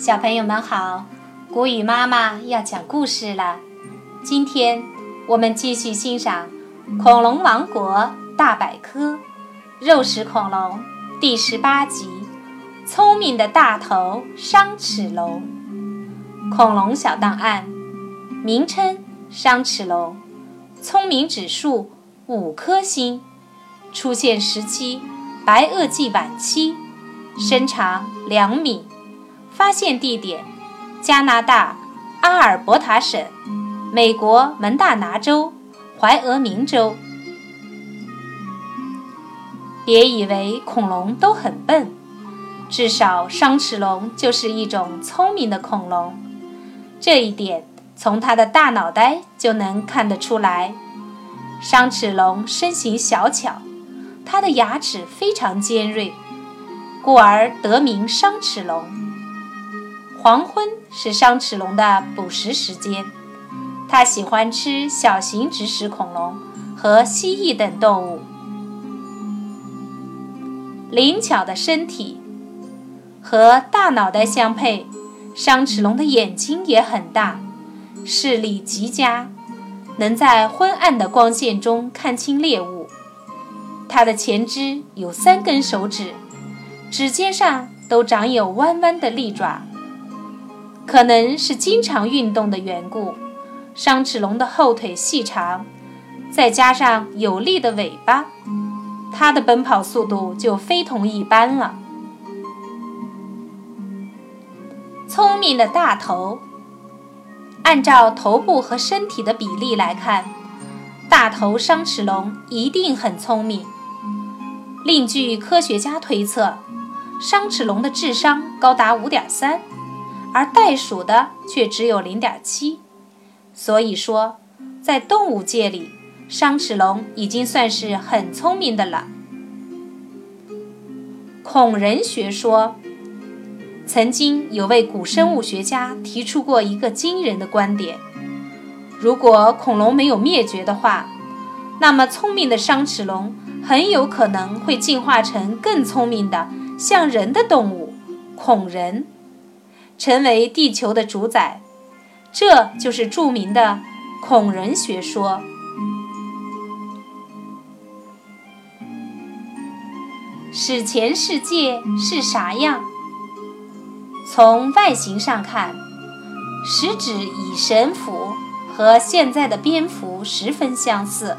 小朋友们好，古语妈妈要讲故事了。今天我们继续欣赏《恐龙王国大百科》肉食恐龙第十八集《聪明的大头商齿龙》。恐龙小档案：名称商齿龙，聪明指数五颗星，出现时期白垩纪晚期，身长两米。发现地点：加拿大阿尔伯塔省、美国蒙大拿州、怀俄明州。别以为恐龙都很笨，至少商齿龙就是一种聪明的恐龙。这一点从它的大脑袋就能看得出来。商齿龙身形小巧，它的牙齿非常尖锐，故而得名商齿龙。黄昏是商齿龙的捕食时间，它喜欢吃小型植食恐龙和蜥蜴等动物。灵巧的身体和大脑袋相配，商齿龙的眼睛也很大，视力极佳，能在昏暗的光线中看清猎物。它的前肢有三根手指，指尖上都长有弯弯的利爪。可能是经常运动的缘故，商齿龙的后腿细长，再加上有力的尾巴，它的奔跑速度就非同一般了。聪明的大头，按照头部和身体的比例来看，大头商齿龙一定很聪明。另据科学家推测，商齿龙的智商高达五点三。而袋鼠的却只有零点七，所以说，在动物界里，商齿龙已经算是很聪明的了。恐人学说，曾经有位古生物学家提出过一个惊人的观点：如果恐龙没有灭绝的话，那么聪明的商齿龙很有可能会进化成更聪明的像人的动物——恐人。成为地球的主宰，这就是著名的恐人学说。史前世界是啥样？从外形上看，食指蚁神蝠和现在的蝙蝠十分相似，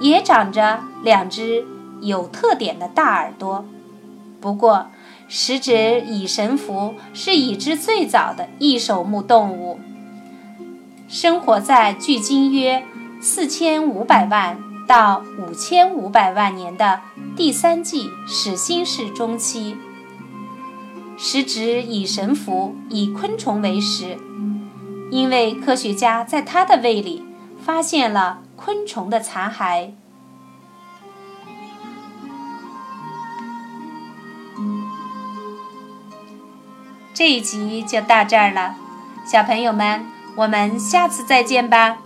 也长着两只有特点的大耳朵。不过，食指蚁神蝠是已知最早的异手目动物，生活在距今约四千五百万到五千五百万年的第三纪始新世中期。食指蚁神蝠以昆虫为食，因为科学家在它的胃里发现了昆虫的残骸。这一集就到这儿了，小朋友们，我们下次再见吧。